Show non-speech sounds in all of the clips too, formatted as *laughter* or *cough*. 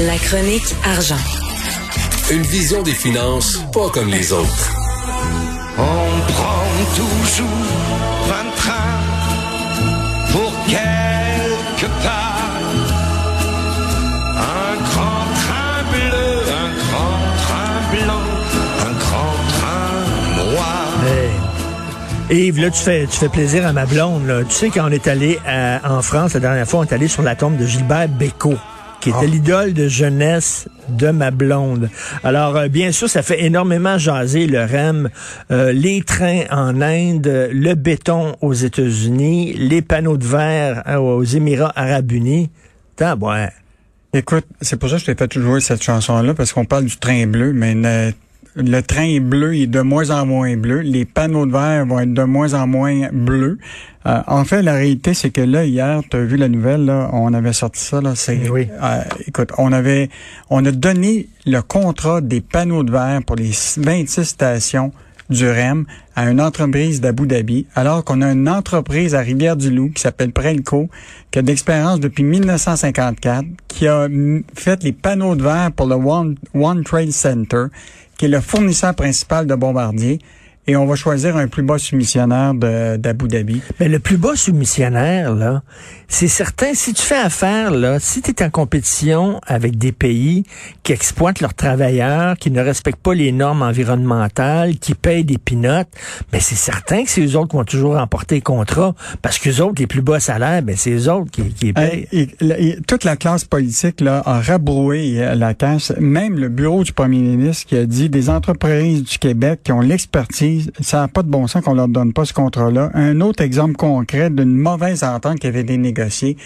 La chronique argent. Une vision des finances pas comme les autres. On prend toujours un train pour quelque part. Un grand train bleu, un grand train blanc, un grand train noir. Hey. Yves, là, tu fais, tu fais plaisir à ma blonde. Là. Tu sais, quand on est allé à- en France, la dernière fois, on est allé sur la tombe de Gilbert Bécaud, qui était l'idole de jeunesse de ma blonde. Alors, euh, bien sûr, ça fait énormément jaser le REM, euh, les trains en Inde, le béton aux États-Unis, les panneaux de verre euh, aux Émirats arabes unis. T'as, ouais. Écoute, c'est pour ça que je t'ai fait jouer cette chanson-là, parce qu'on parle du train bleu, mais le train bleu est de moins en moins bleu. Les panneaux de verre vont être de moins en moins bleus. Euh, en fait, la réalité, c'est que là, hier, tu as vu la nouvelle, là, on avait sorti ça, là, c'est... Oui. euh, écoute, on avait... On a donné le contrat des panneaux de verre pour les 26 stations du REM à une entreprise d'Abu Dhabi, alors qu'on a une entreprise à Rivière-du-Loup qui s'appelle Prelco, qui a d'expérience depuis 1954, qui a fait les panneaux de verre pour le One, One Trade Center, qui est le fournisseur principal de Bombardier. Et on va choisir un plus bas soumissionnaire de- d'Abu Dhabi. Mais le plus bas soumissionnaire, là, c'est certain, si tu fais affaire, là, si tu es en compétition avec des pays qui exploitent leurs travailleurs, qui ne respectent pas les normes environnementales, qui payent des pinottes, mais c'est certain que c'est eux autres qui vont toujours remporter le contrat, parce que eux autres, les plus bas salaires, ben, c'est eux autres qui, qui les payent. Et- et- la- et toute la classe politique là, a rabroué euh, la caisse. Même le bureau du premier ministre qui a dit des entreprises du Québec qui ont l'expertise, ça n'a pas de bon sens qu'on leur donne pas ce contrat-là. Un autre exemple concret d'une mauvaise entente qui avait été négociée.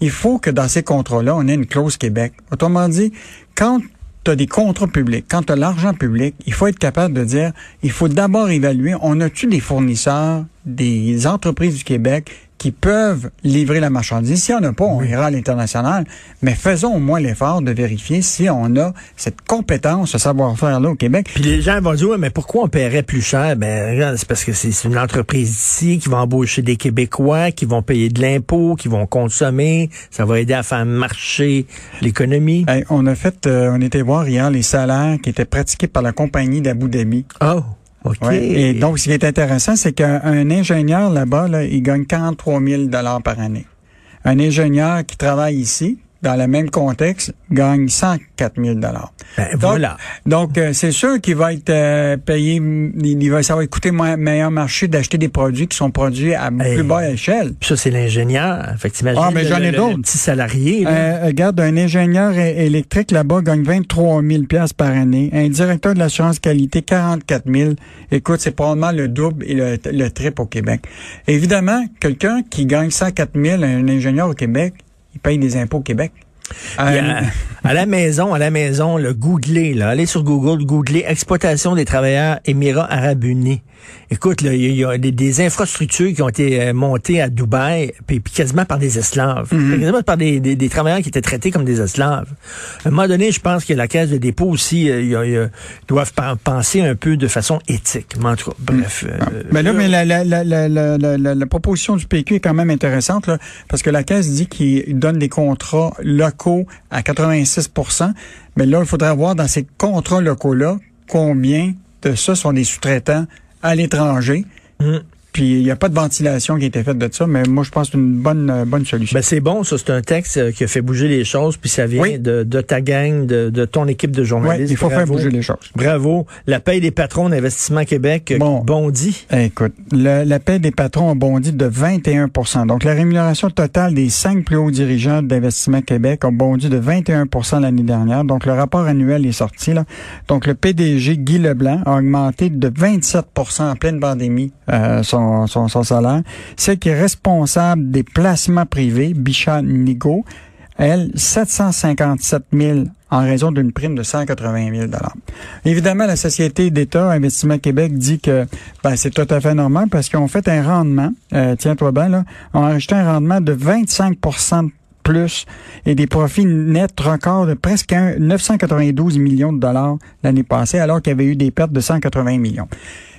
Il faut que dans ces contrats-là, on ait une clause Québec. Autrement dit, quand tu as des contrats publics, quand tu as l'argent public, il faut être capable de dire, il faut d'abord évaluer, on a-tu des fournisseurs, des entreprises du Québec qui peuvent livrer la marchandise. S'il n'y en a pas, on ira à l'international. Mais faisons au moins l'effort de vérifier si on a cette compétence, ce savoir-faire-là au Québec. Puis les gens vont dire, Ouais, mais pourquoi on paierait plus cher? Ben, regarde, c'est parce que c'est c'est une entreprise ici qui va embaucher des Québécois, qui vont payer de l'impôt, qui vont consommer. Ça va aider à faire marcher l'économie. Hey, on a fait, euh, on était voir hier les salaires qui étaient pratiqués par la compagnie d'Abu Dhabi. Oh, OK. Et donc, ce qui est intéressant, c'est qu'un un ingénieur là-bas, là, il gagne 43 000 par année. Un ingénieur qui travaille ici, dans le même contexte, gagne 104 000 Ben, donc, voilà. Donc, euh, c'est sûr qu'il va être euh, payé, il, va, ça va coûter moins, meilleur marché d'acheter des produits qui sont produits à Hey. plus basse échelle. Puis ça, c'est l'ingénieur. Fait que Ah, mais j'en ai d'autres. petit salarié. là. Euh, regarde, un ingénieur électrique là-bas gagne 23 000 pièces par année. Un directeur de l'assurance qualité, 44 000. Écoute, c'est probablement le double et le, le triple au Québec. Évidemment, quelqu'un qui gagne 104 000, un ingénieur au Québec, il paye des impôts au Québec. À, à la maison, à la maison, le googler, là, allez sur Google, googler exploitation des travailleurs Émirats Arabes Unis. Écoute, il y, y a des, des infrastructures qui ont été euh, montées à Dubaï, puis, puis quasiment par des esclaves, quasiment par des, des- des travailleurs qui étaient traités comme des esclaves. À un moment donné, je pense que la caisse de dépôt aussi, euh, y a- y a- doivent pen- penser un peu de façon éthique. Mais en tout cas, bref. euh, Ben là, mais la, la, la, la, la, la- la- la proposition du PQ est quand même intéressante, là, parce que la Caisse dit qu'il donne des contrats locaux à 86% Mais là, il faudrait voir dans ces contrats locaux-là combien de ça sont des sous-traitants à l'étranger. Mm. Puis il n'y a pas de ventilation qui a été faite de ça, mais moi, je pense que c'est une bonne, euh, bonne solution. Ben c'est bon, ça. C'est un texte euh, qui a fait bouger les choses, puis ça vient Oui. de, de ta gang, de, de ton équipe de Oui, journalistes. il faut faire bouger les choses. Bravo. La paye des patrons d'Investissement Québec euh, Bon. bondit. Écoute, le- la paie des patrons a bondi de 21% Donc, la rémunération totale des cinq plus hauts dirigeants d'Investissement Québec a bondi de 21% l'année dernière. Donc, le rapport annuel est sorti. Là. Donc, le PDG Guy Leblanc a augmenté de 27% en pleine pandémie euh, son, son, salaire. Celle qui est responsable des placements privés, Bichat Nigo, elle, 757 000 en raison d'une prime de 180 000 Évidemment, la Société d'État Investissement Québec dit que ben, c'est tout à fait normal parce qu'ils ont fait un rendement, euh, tiens-toi bien, là, ont ajouté un rendement de 25 de plus et des profits nets records de presque un- 992 millions de dollars l'année passée, alors qu'il y avait eu des pertes de 180 millions.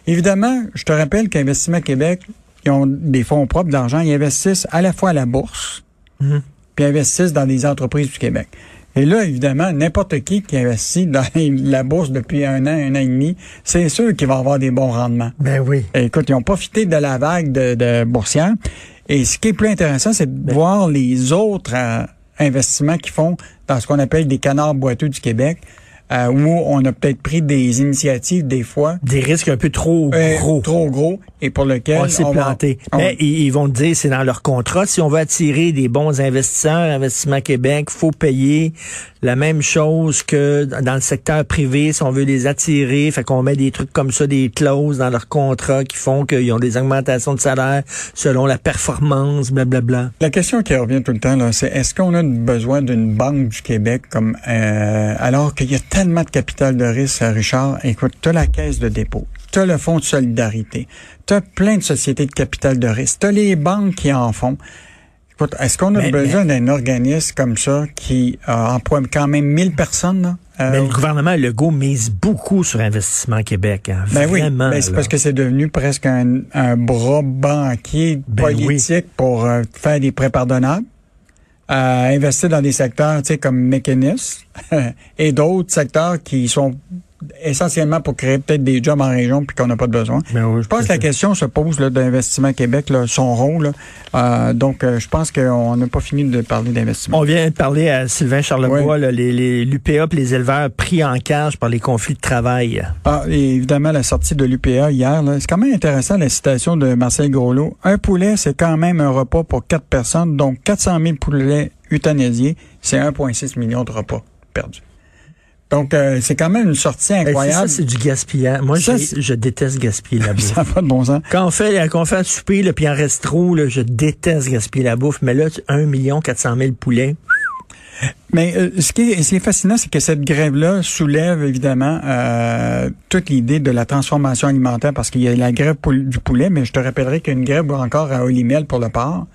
Évidemment, je te rappelle qu'Investissement Québec, ils ont des fonds propres d'argent, ils investissent à la fois à la bourse, Mhm. puis investissent dans des entreprises du Québec. Et là, évidemment, n'importe qui qui investit dans *laughs* la bourse depuis un an, un an et demi, c'est sûr qu'il va avoir des bons rendements. Ben oui. Et écoute, ils ont profité de la vague de, de boursière. Et ce qui est plus intéressant, c'est de voir les autres euh, investissements qu'ils font dans ce qu'on appelle des canards boiteux du Québec. Euh, où on a peut-être pris des initiatives des fois Des risques un peu trop euh, gros. trop gros et pour lequel On s'est va- planté. on- Mais ils, vont dire, c'est dans leur contrat. Si on veut attirer des bons investisseurs, Investissement Québec, faut payer la même chose que dans le secteur privé. Si on veut les attirer, fait qu'on met des trucs comme ça, des clauses dans leur contrat qui font qu'ils ont des augmentations de salaire selon la performance, blablabla. La question qui revient tout le temps, là, c'est est-ce qu'on a besoin d'une banque du Québec comme euh, alors qu'il y a tellement de capital de risque, Richard? Écoute, tu as la caisse de dépôt, tu as le fonds de solidarité, tu as plein de sociétés de capital de risque, tu as les banques qui en font. Écoute, est-ce qu'on a Mais- besoin d'un organisme comme ça qui euh, emploie quand même 1000 personnes? Là? Euh, Mais le gouvernement Legault mise beaucoup sur Investissement Québec. Hein. Ben oui, Vraiment. ben c'est parce que c'est devenu presque un, un bras banquier Ben politique pour euh, faire des prêts pardonnables, euh, investir dans des secteurs tu sais, comme mécanisme *laughs* et d'autres secteurs qui sont essentiellement pour créer peut-être des jobs en région puis qu'on n'a pas de besoin. Ben oui, Je pense que la question se pose là, d'Investissement Québec, là, son rôle. là. Euh, donc, euh, je pense qu'on n'a pas fini de parler d'investissement. On vient de parler à Sylvain Charlebois, Oui. là, les, l'UPA les éleveurs pris en cage par les conflits de travail. Ah, et évidemment, la sortie de l'UPA hier, là, c'est quand même intéressant la citation de Marcel Groslot. Un poulet, c'est quand même un repas pour quatre personnes, donc 400 000 poulets euthanasiés, c'est 1,6 million de repas perdus. Donc, euh, c'est quand même une sortie incroyable. ça, c'est du gaspillage. Moi, Ça, je déteste gaspiller la *laughs* bouffe. Ça n'a pas de bon sens. Quand on fait, quand on fait un souper, là, puis il en reste trop, là, je déteste gaspiller la bouffe. Mais là, 1 million 400 000 poulets. Mais euh, ce, qui est, ce qui est fascinant, c'est que cette grève-là soulève évidemment euh, toute l'idée de la transformation alimentaire, parce qu'il y a la grève du poulet, mais je te rappellerai qu'il y a une grève encore à Olimel pour le porc.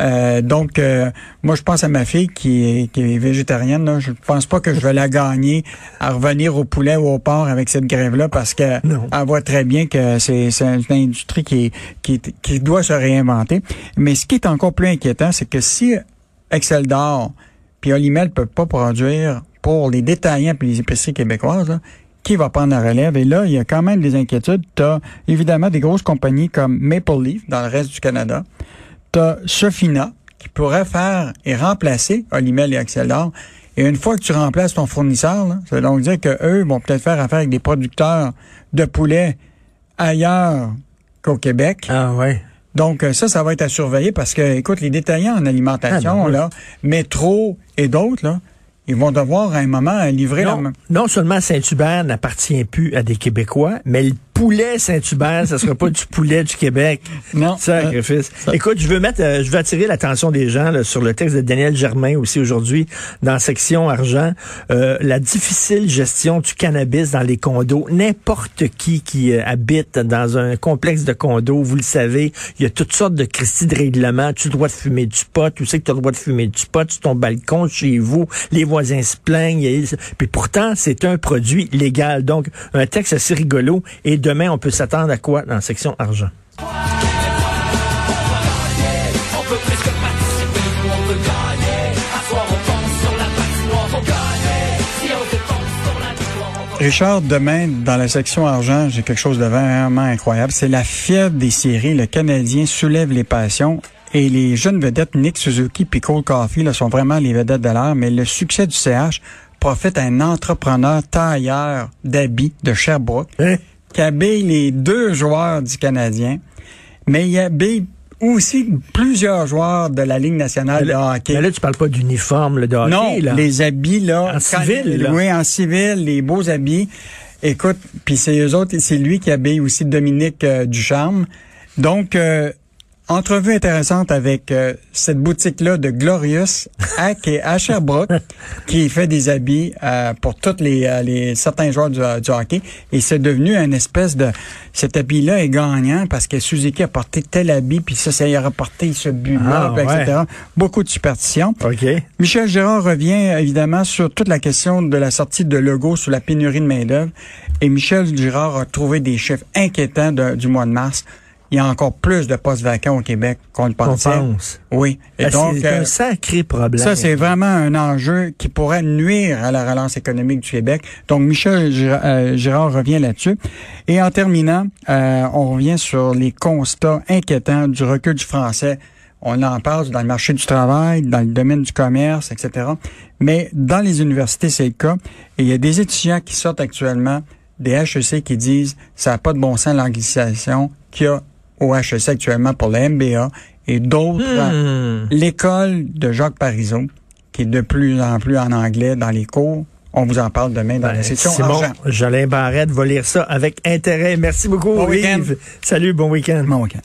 Euh, donc, euh, moi, je pense à ma fille qui est, qui est végétarienne. Là. Je pense pas que je vais la gagner à revenir au poulet ou au porc avec cette grève-là parce que Non. elle voit très bien que c'est une industrie qui, est- qui, qui doit se réinventer. Mais ce qui est encore plus inquiétant, c'est que si Excel d'or puis Olimel peuvent pas produire pour les détaillants puis les épiceries québécoises, là, qui va prendre la relève? Et là, il y a quand même des inquiétudes. Tu as évidemment des grosses compagnies comme Maple Leaf dans le reste du Canada. As Sofina qui pourrait faire et remplacer Olimel et d'or. Et une fois que tu remplaces ton fournisseur, là, ça veut donc dire que eux vont peut-être faire affaire avec des producteurs de poulet ailleurs qu'au Québec. Ah ouais. Donc euh, ça, ça va être à surveiller parce que, écoute, les détaillants en alimentation, Ah, ben oui. là, Métro et d'autres, là, ils vont devoir à un moment livrer Non, leur... non seulement Saint-Hubert n'appartient plus à des Québécois, mais le poulet Saint-Hubert, ça sera pas du poulet du Québec. Non. Sacrifice. Euh, Écoute, je veux mettre, euh, je veux attirer l'attention des gens là, sur le texte de Daniel Germain aussi aujourd'hui dans la section argent. Euh, la difficile gestion du cannabis dans les condos. N'importe qui qui euh, habite dans un complexe de condos, vous le savez, il y a toutes sortes de Christie de règlements. Tu de fumer du pot, tu sais que tu as le droit de fumer du pot? Sur ton balcon, chez vous, les voisins se plaignent. a- Puis pourtant, c'est un produit légal. Donc, un texte assez rigolo. Et demain, on peut s'attendre à quoi dans la section argent? Richard, demain, dans la section argent, j'ai quelque chose de vraiment incroyable. C'est la fièvre des séries. Le Canadien soulève les passions. Et les jeunes vedettes Nick Suzuki et Cole Coffey là, sont vraiment les vedettes de l'heure. Mais le succès du CH profite à un entrepreneur tailleur d'habits de Sherbrooke Hein? Qui habille les deux joueurs du Canadien. Mais il habille aussi plusieurs joueurs de la Ligue nationale de hockey. Mais là, tu parles pas d'uniforme là, de hockey. Non, là. les habits, là. En civil, là. Oui, en civil, les beaux habits. Écoute, puis c'est eux autres, c'est lui qui habille aussi Dominique euh, Ducharme. Donc, euh, entrevue intéressante avec euh, cette boutique-là de Glorious *laughs* à, qui est à Sherbrooke, qui fait des habits euh, pour tous les, euh, les certains joueurs du, du hockey. Et c'est devenu une espèce de... Cet habit-là est gagnant parce que Suzuki a porté tel habit, puis ça, ça y a rapporté ce but-là, Ah, ouais. etc. Beaucoup de superstitions. OK. Michel Gérard revient évidemment sur toute la question de la sortie de Legault sous la pénurie de main-d'œuvre. Et Michel Girard a trouvé des chiffres inquiétants de- du mois de mars. Il y a encore plus de postes vacants au Québec qu'on le On pense. Oui. Et Ah, donc, c'est euh, un sacré problème. ça, c'est vraiment un enjeu qui pourrait nuire à la relance économique du Québec. Donc, Michel Girard, euh, Girard revient là-dessus. Et en terminant, euh, on revient sur les constats inquiétants du recul du français. On en parle dans le marché du travail, dans le domaine du commerce, etc. Mais dans les universités, c'est le cas. Et il y a des étudiants qui sortent actuellement des HEC qui disent ça n'a pas de bon sens l'anglicisation qu'il y a au HEC actuellement pour le MBA et d'autres Hmm. l'école de Jacques Parizeau, qui est de plus en plus en anglais dans les cours. On vous en parle demain dans Ben, la section argent. Jolin Barrette va lire ça avec intérêt. Merci beaucoup, Bon. Yves. Salut, bon week-end. Bon week-end.